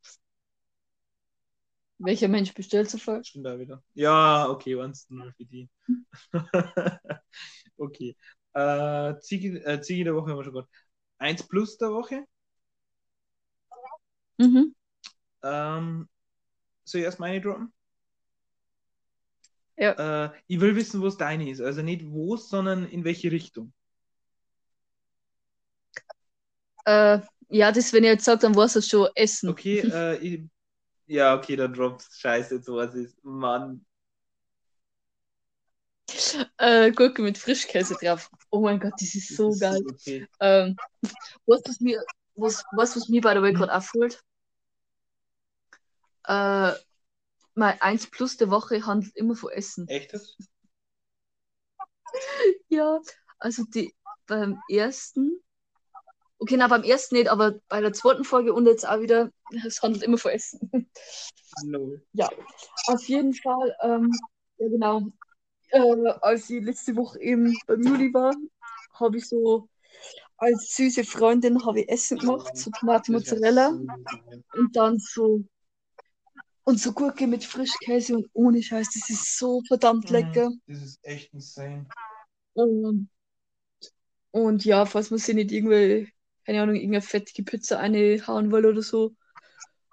Welcher Mensch bestellt so falsch? Stimmt da wieder. Ja, okay, 1 0 für die. [LAUGHS] okay. Äh, Ziege, äh, Ziege der Woche haben wir schon gehabt. 1 plus der Woche. Mhm. Ähm, soll ich erst meine droppen? Ja. Äh, ich will wissen, wo es deine ist. Also nicht wo, sondern in welche Richtung. Äh, ja, das, wenn ihr jetzt sagt, dann war es schon Essen. Okay, äh, [LAUGHS] ich, Ja, okay, dann droppt scheiße, sowas ist. Mann. Äh, Gurke mit Frischkäse drauf. Oh mein Gott, das ist so Das ist geil. Okay. Ähm, du, was mir, was, du, was mir bei der Way gerade auffällt? Äh, mein 1 Plus der Woche handelt immer von Essen. Echtes? [LAUGHS] Ja, also die beim ersten, okay, na beim ersten nicht, aber bei der zweiten Folge und jetzt auch wieder, [LAUGHS] es handelt immer von Essen. Null. Ja, auf jeden Fall, ähm, ja genau, äh, als ich letzte Woche eben beim Juli war, habe ich so als süße Freundin habe ich Essen gemacht, so Tomate Mozzarella und dann so und so Gurke mit Frischkäse und ohne Scheiß, das ist so verdammt lecker. Mhm, Das ist echt insane. Und, und ja, falls man sich nicht irgendwie, keine Ahnung, irgendeine fettige Pizza reinhauen will oder so,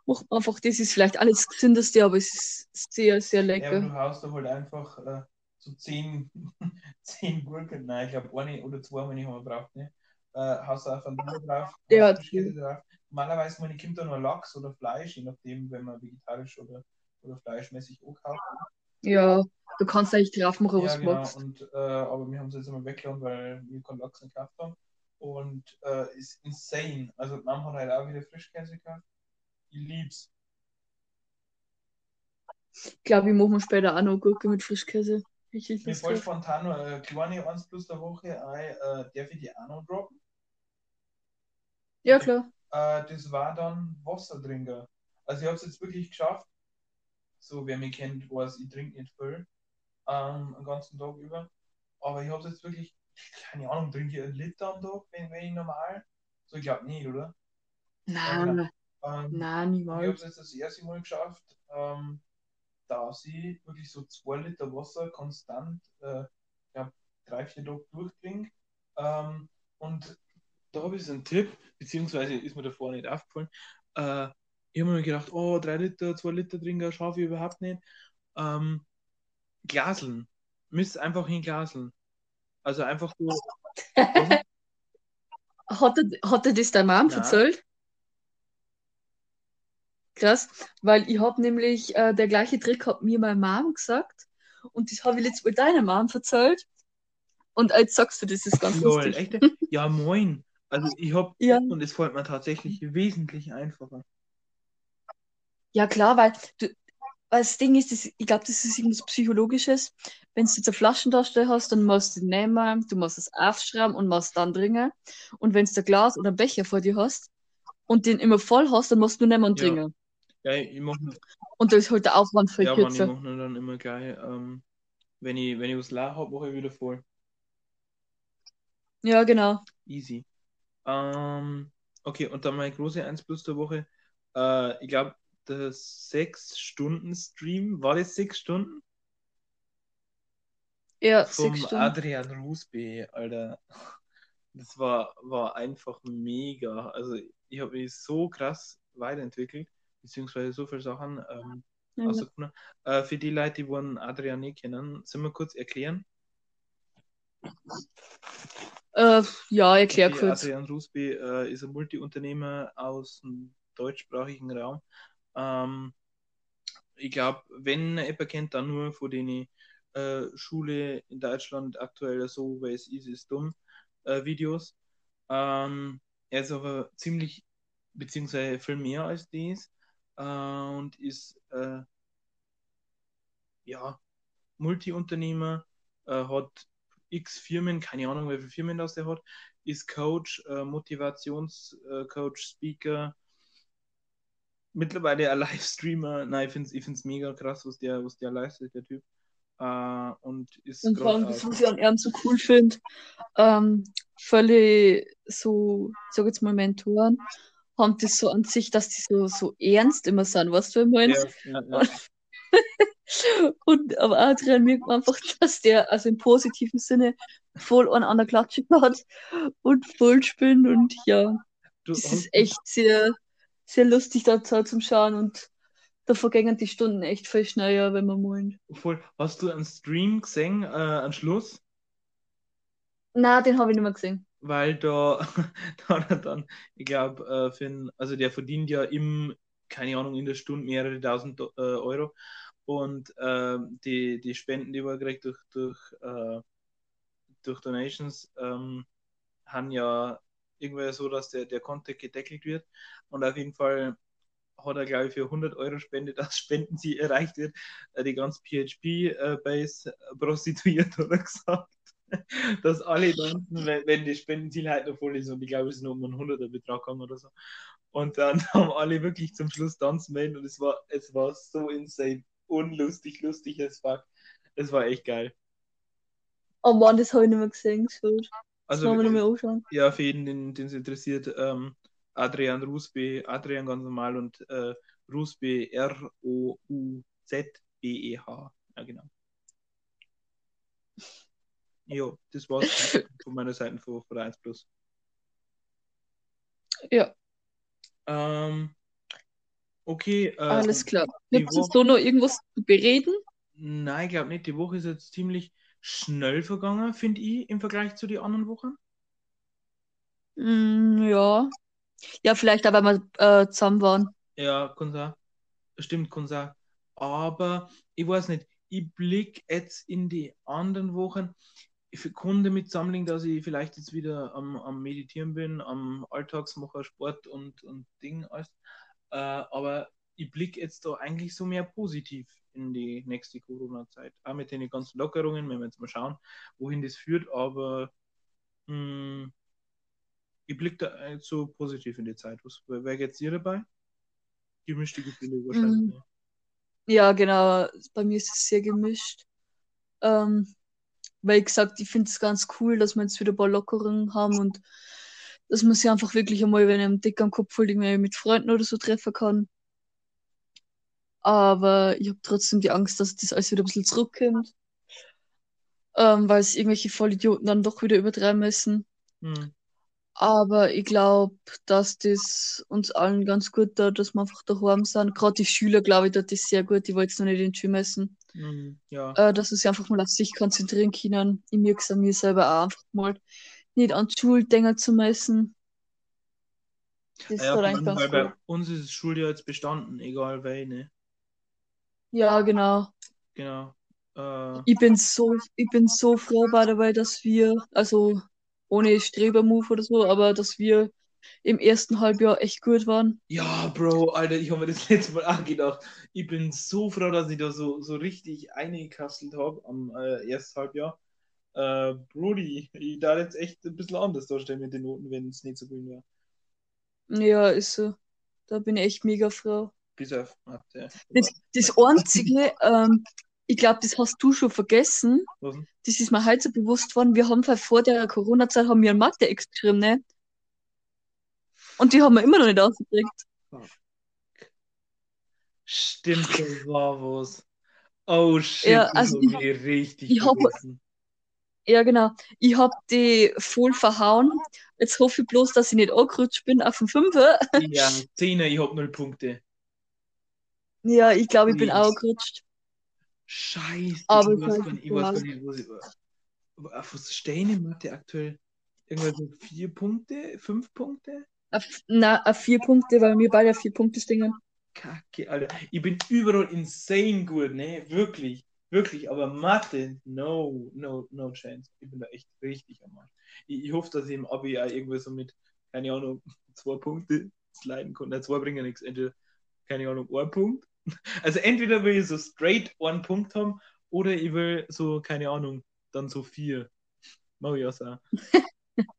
macht man einfach das. Ist vielleicht alles gesündeste, aber es ist sehr, sehr Ja, lecker. du haust da halt einfach äh, so zehn, [LAUGHS] zehn Gurken, nein, ich glaube eine oder zwei, wenn ich mal braucht, ne? Äh, haust du einfach nur drauf, Ja, drauf. Normalerweise, meine, kommt da nur Lachs oder Fleisch, je nachdem, wenn man vegetarisch oder, oder fleischmäßig ankauft. Ja, du kannst eigentlich drauf machen, was Ja, du genau. magst. Und, äh, aber wir haben es jetzt immer weggelassen, weil wir keinen Lachs gekauft haben. Und äh, ist insane. Also, Mama hat halt auch wieder Frischkäse gekauft. Ich lieb's. Ich glaube, ich mache mir später auch noch Gurke mit Frischkäse. Richtig Mir Lust voll spontan noch eine kleine 1 plus der Woche ein. Äh, darf ich die auch noch droppen? Ja, klar. Äh, das war dann Wassertrinker. Also ich habe es jetzt wirklich geschafft. So, wer mich kennt, weiß, ich trinke nicht viel. Ähm, den ganzen Tag über. Aber ich habe es jetzt wirklich, keine Ahnung, trinke ich einen Liter am Tag, wenn, wenn ich normal. So, ich glaube nicht, oder? Nein, Ähm, nein, und ich habe niemals. es jetzt das erste Mal geschafft, ähm, dass ich wirklich so zwei Liter Wasser konstant, äh, ich glaube, drei, vier Tage durchtrinke. Ähm, und da habe ich so einen Tipp, beziehungsweise ist mir davor nicht aufgefallen. Äh, ich habe mir gedacht, oh, drei Liter, zwei Liter trinken schaffe ich überhaupt nicht. Ähm, Glaseln. Müsst einfach hinglaseln. Also einfach so. [LAUGHS] Hat er, hat er das deiner Mom Nein. erzählt? Krass, weil ich habe nämlich äh, der gleiche Trick hat mir meine Mom gesagt und das habe ich jetzt mal deiner Mom erzählt und jetzt sagst du, das ist ganz Lol, lustig. echt? [LAUGHS] Ja, moin. Also ich habe, Ja. und es fällt mir tatsächlich wesentlich einfacher. Ja, klar, weil du, weil das Ding ist, das, ich glaube, das ist irgendwas Psychologisches. Wenn du jetzt eine Flaschentasche hast, dann musst du nehmen, du musst es aufschrauben und musst dann trinken. Und wenn du ein Glas oder einen Becher vor dir hast und den immer voll hast, dann musst du nehmen und Ja. trinken. Ja, ich mache Und da ist halt der Aufwand viel ja, Mann, ich mache dann immer gleich, ähm, wenn ich, wenn ich was leer habe, mache ich wieder voll. Ja, genau. Easy. Ähm, okay, und dann meine große 1 plus der Woche. Äh, ich glaube, der 6-Stunden-Stream, war das 6 Stunden? Ja, Vom sechs Stunden. Adrian Rusbe, Alter. Das war, war einfach mega. Also, ich habe mich so krass weiterentwickelt, beziehungsweise so viele Sachen ähm, Ja. rausgefunden. Äh, für die Leute, die wollen Adrian nicht kennen, sollen wir kurz erklären? Äh, ja, erklär Okay, kurz. Adrian Rusby äh, ist ein Multiunternehmer aus dem deutschsprachigen Raum. Ähm, ich glaube, wenn jemand kennt, dann nur von den äh, Schule in Deutschland aktuell so, weil es ist, ist dumm, äh, Videos. Ähm, er ist aber ziemlich, beziehungsweise viel mehr als dies äh, und ist äh, ja Multiunternehmer, äh, hat x Firmen, keine Ahnung, wie viele Firmen das er hat, ist Coach, äh, Motivationscoach, Speaker, mittlerweile ein Livestreamer. Nein, ich finde es ich find's mega krass, was der, was der leistet, der Typ. Äh, und ist Und vor allem, das, was ich an ihm so cool finde, ähm, völlig so, sag jetzt mal Mentoren, haben das so an sich, dass die so, so ernst immer sind, weißt du, was ich meine? ja, ja, ja. Und [LAUGHS] aber Adrian merkt man einfach, dass der, also im positiven Sinne, voll an, an der Klatsche hat und voll spinnt und ja, Du, das hast, ist echt sehr, sehr lustig da zu- zum Schauen und da vergängen die Stunden echt viel schneller, wenn man meint. voll, hast du einen Stream gesehen, äh, am Schluss? Na, den habe ich nicht mehr gesehen. Weil da, [LAUGHS] da hat er dann, ich glaube, äh, also der verdient ja im, keine Ahnung, in der Stunde mehrere tausend äh, Euro. Und äh, die, die Spenden, die wir gekriegt durch, durch, äh, durch Donations, ähm, haben ja irgendwie so, dass der, der Contact gedeckelt wird. Und auf jeden Fall hat er, glaube ich, für 100 Euro Spende, [LAUGHS] dass Spendenziel erreicht wird, äh, die ganze PHP-Base äh, prostituiert, hat er gesagt. [LAUGHS] dass alle tanzen, wenn, wenn die Spendenziel halt noch voll ist und ich glaube, es ist nur um einen 100er Betrag haben oder so. Und dann [LAUGHS] haben alle wirklich zum Schluss tanzen wollen und es war, es war so insane, unlustig, lustig as fuck. Es war echt geil. Oh Mann, das habe ich nicht mehr gesehen. Das Also, wollen wir mehr anschauen. ja, für jeden, den es interessiert, ähm, Adrian Rusbe, Adrian ganz normal und äh, Rusbe, R-O-U-Z-B-E-H. Ja, genau. Jo, das war's [LAUGHS] von meiner Seite von, von der 1 Plus. Ja, Ähm, okay. Äh, alles klar. Gibt es da noch irgendwas zu bereden? Nein, ich glaube nicht. Die Woche ist jetzt ziemlich schnell vergangen, finde ich, im Vergleich zu den anderen Wochen. Mm, ja. Ja, vielleicht weil wir äh, zusammen waren. Ja, sein. Stimmt, sein. Aber ich weiß nicht, ich blicke jetzt in die anderen Wochen. Ich kann damit sammeln, dass ich vielleicht jetzt wieder am, am Meditieren bin, am Alltagsmacher, Sport und, und Ding alles. Äh, aber ich blicke jetzt da eigentlich so mehr positiv in die nächste Corona-Zeit. Auch mit den ganzen Lockerungen, wenn wir jetzt mal schauen, wohin das führt. Aber mh, ich blicke da jetzt so positiv in die Zeit. Was, wer geht's dir dabei? Gemischte Gefühle wahrscheinlich. Mhm. Ja, genau. Bei mir ist es sehr gemischt. Ähm, weil ich gesagt, ich finde es ganz cool, dass wir jetzt wieder ein paar Lockerungen haben und dass man sich einfach wirklich einmal, wenn einem dick am Kopf irgendwie mit Freunden oder so treffen kann. Aber ich habe trotzdem die Angst, dass das alles wieder ein bisschen zurückkommt. Ähm, weil es irgendwelche Vollidioten dann doch wieder übertreiben müssen. Hm. Aber ich glaube, dass das uns allen ganz gut tut, dass wir einfach daheim sind. Gerade die Schüler, glaube ich, tut das sehr gut. Die wollen jetzt noch nicht in die Schule müssen. Hm. Ja. Äh, dass sie sich einfach mal auf sich konzentrieren können. Ich merke es an mir selber auch einfach mal nicht an denken zu müssen. Das ja, vor eigentlich allem, ganz weil bei uns ist das Schuljahr jetzt bestanden, egal wer, ne? Ja, genau. Genau. Äh, Ich bin so, ich bin so froh by the way, dass wir, also ohne Streber-Move oder so, aber dass wir im ersten Halbjahr echt gut waren. ja, Bro, Alter, ich habe mir das [LAUGHS] letzte Mal auch gedacht. Ich bin so froh, dass ich da so, so richtig eingekastelt habe am äh, ersten Halbjahr. Äh, Brody, ich darf jetzt echt ein bisschen anders darstellen mit den Noten, wenn es nicht so gut wäre. Ja, ist so. Da bin ich echt mega froh. Bis auf Mathe. Das, das Einzige, ähm, ich glaube, das hast du schon vergessen. Was? Das ist mir heute so bewusst worden. Wir haben vor der Corona-Zeit haben wir einen Mathe-Ex geschrieben, ne? Und die haben wir immer noch nicht ausgekriegt. Stimmt, das war was. Oh shit, Ja, also hab ich- ich richtig ich hab-. Ja, genau. Ich hab die voll verhauen. Jetzt hoffe ich bloß, dass ich nicht angerutscht bin auf den Fünfer. Ja, Zehner, ich hab null Punkte. Ja, ich glaube, ich bin auch angerutscht. Scheiße, Aber ich weiß gar nicht. Auf was stehen in Mathe aktuell? Irgendwas so vier Punkte? Fünf Punkte? Auf, na, auf vier Punkte, weil wir beide auf vier Punkte stehen. Kacke, Alter. Ich bin überall insane gut, ne? Wirklich. Wirklich. Aber Mathe, no, no, no chance. Ich bin da echt richtig am Arsch. Ich, ich hoffe, dass ich im Abi auch irgendwie so mit, keine Ahnung, zwei Punkte sliden kann. Nein, zwei bringen nichts. Entweder, keine Ahnung, ein Punkt. [LAUGHS] Also entweder will ich so straight einen Punkt haben oder ich will so, keine Ahnung, dann so vier. Mach ich auch. [LAUGHS]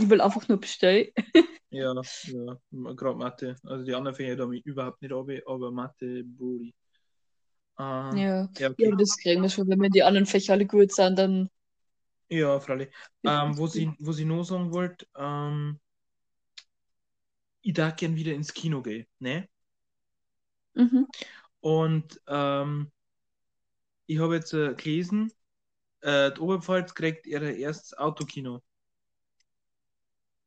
Ich will einfach nur bestellen. [LAUGHS] Ja, ja, gerade Mathe. Also die anderen Fächer da mich überhaupt nicht ab, aber Mathe, Brody. Ähm, Ja. ja, okay. Ja, das kriegen wir schon. Wenn wir die anderen Fächer alle gut sind, dann. Ja, freilich. Ähm, wo sie, wo sie noch sagen wollte, ähm, ich darf gern wieder ins Kino gehen, ne? Mhm. Und ähm, ich habe jetzt äh, gelesen, äh, die Oberpfalz kriegt ihr erstes Autokino.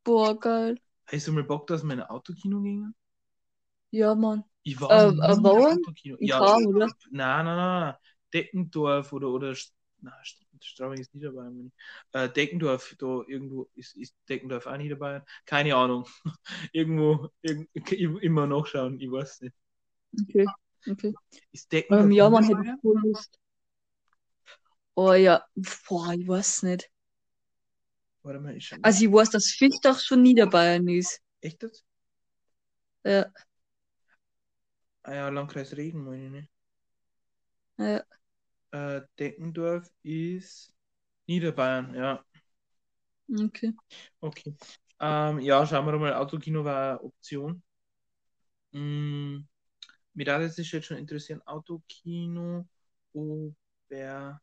Boah, geil. Hast du mal Bock, dass wir in ein Autokino gingen? Ja, Mann. Ich war Äh, äh, in Autokino. In Ja, Kram, oder? nein, nein, nein. Deckendorf oder, oder Na, Straubing ist Niederbayern. Äh, Deckendorf, da irgendwo ist, ist Deckendorf auch Niederbayern? Keine Ahnung. [LAUGHS] irgendwo irg immer nachschauen, ich weiß nicht. Okay, okay. Ist Deckendorf Ähm, ja, man hätte voll Lust. Oh ja, boah, ich weiß nicht. Warte mal, ich. Also ich weiß, dass Fichtach schon Niederbayern ist. Echt jetzt? Ja, Ah ja, Landkreis Regen, meine ich nicht. ja. Äh, Deckendorf ist Niederbayern, ja. Okay. Okay. Ähm, ja, schauen wir mal. Autokino war eine Option. Mm, mich würde es jetzt schon interessieren. Autokino, Oberpfalz.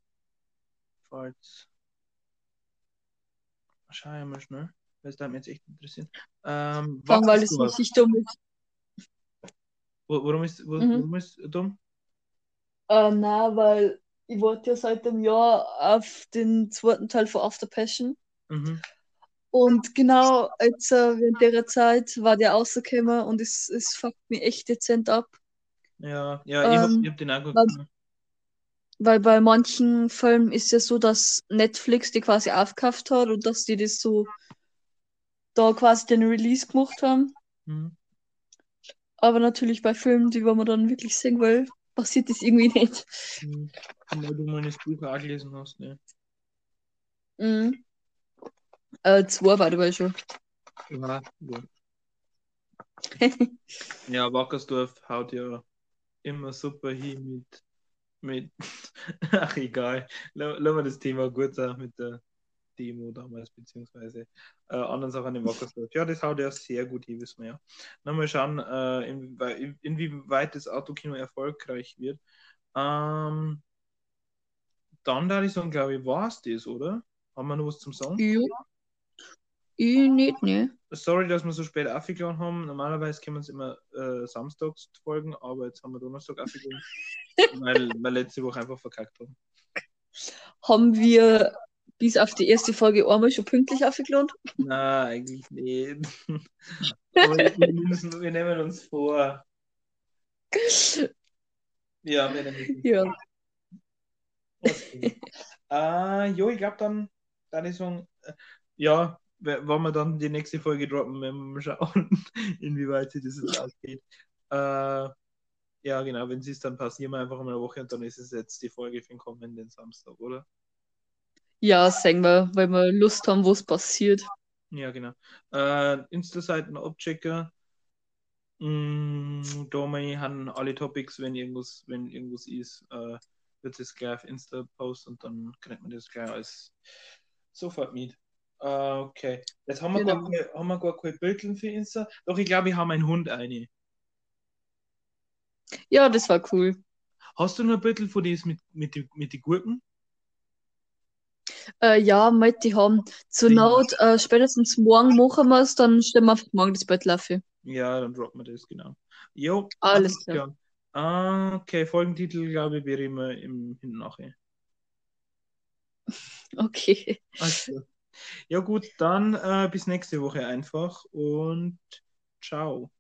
Schau ich mal schnell. Das würde mich jetzt echt interessieren. Ähm, Vor allem, weil es richtig dumm ist. Warum ist, wo, Mhm. warum ist dumm? Äh, na, weil ich warte ja seit einem Jahr auf den zweiten Teil von After Passion. Mhm. Und genau jetzt äh, während der Zeit war der rausgekommen und es, es fuckt mich echt dezent ab. Ja, ja, ich habe Ähm, ich hab den auch was- geguckt. Weil bei manchen Filmen ist ja so, dass Netflix die quasi aufgekauft hat und dass die das so da quasi den Release gemacht haben. Mhm. Aber natürlich bei Filmen, die man dann wirklich sehen will, passiert das irgendwie nicht. Mhm. Weil du mal das Buch auch gelesen hast, ne? Mhm. Äh, zwei the way schon. Ja, ja. [LAUGHS] Ja, Wackersdorf haut ja immer super hin mit, mit [LAUGHS] ach egal, lassen wir das Thema kurz auch mit der Demo damals, beziehungsweise äh, anderen Sachen in Wackersdorf. Ja, das haut ja sehr gut hin, wissen wir ja. Mal schauen, äh, inwie inwieweit das Autokino erfolgreich wird. Ähm, dann da ich sagen, glaube ich, war es das, oder? Haben wir noch was zum Sagen? Ja. Ich nicht, ne? Sorry, dass wir so spät aufgeladen haben. Normalerweise können wir uns immer äh, samstags folgen, aber jetzt haben wir Donnerstag aufgeladen, [LAUGHS] weil wir letzte Woche einfach verkackt haben. Haben wir bis auf die erste Folge einmal schon pünktlich aufgeladen? Nein, eigentlich nicht. [LAUGHS] aber wir, müssen, wir nehmen uns vor. Ja, wir nehmen uns Ja. Okay. äh, jo, ich glaube dann, dann ist so, äh, ja, wollen wir dann die nächste Folge droppen, wenn wir schauen, [LAUGHS] inwieweit sich das jetzt ausgeht. Äh, ja, genau, wenn es ist, dann passieren wir einfach mal eine Woche und dann ist es jetzt die Folge für den kommenden Samstag, oder? Ja, sagen wir, weil wir Lust haben, wo es passiert. Ja, genau. Äh, Insta-Seiten abchecken. Mm, da ich, haben alle Topics, wenn irgendwas, wenn irgendwas ist, äh, wird es gleich auf Insta posten und dann kriegt man das gleich als sofort mit. Äh, okay. Jetzt haben wir, Genau. gar, keine, haben wir gar keine Bildchen für Insta. Doch ich glaube, ich habe einen Hund eine. Ja, das war cool. Hast du noch ein Bildchen von das mit, mit, die, mit den Gurken? Äh, ja, mit die haben. Zur Ja. Not, äh, spätestens morgen machen wir es, dann stellen wir einfach morgen das Bett auf. Ja, dann droppen wir das, genau. Jo, Alles klar. Ah, okay, Folgentitel, glaube ich, wäre immer im hinten nachher. [LAUGHS] Okay. Klar. Ja gut, dann äh, bis nächste Woche einfach und ciao.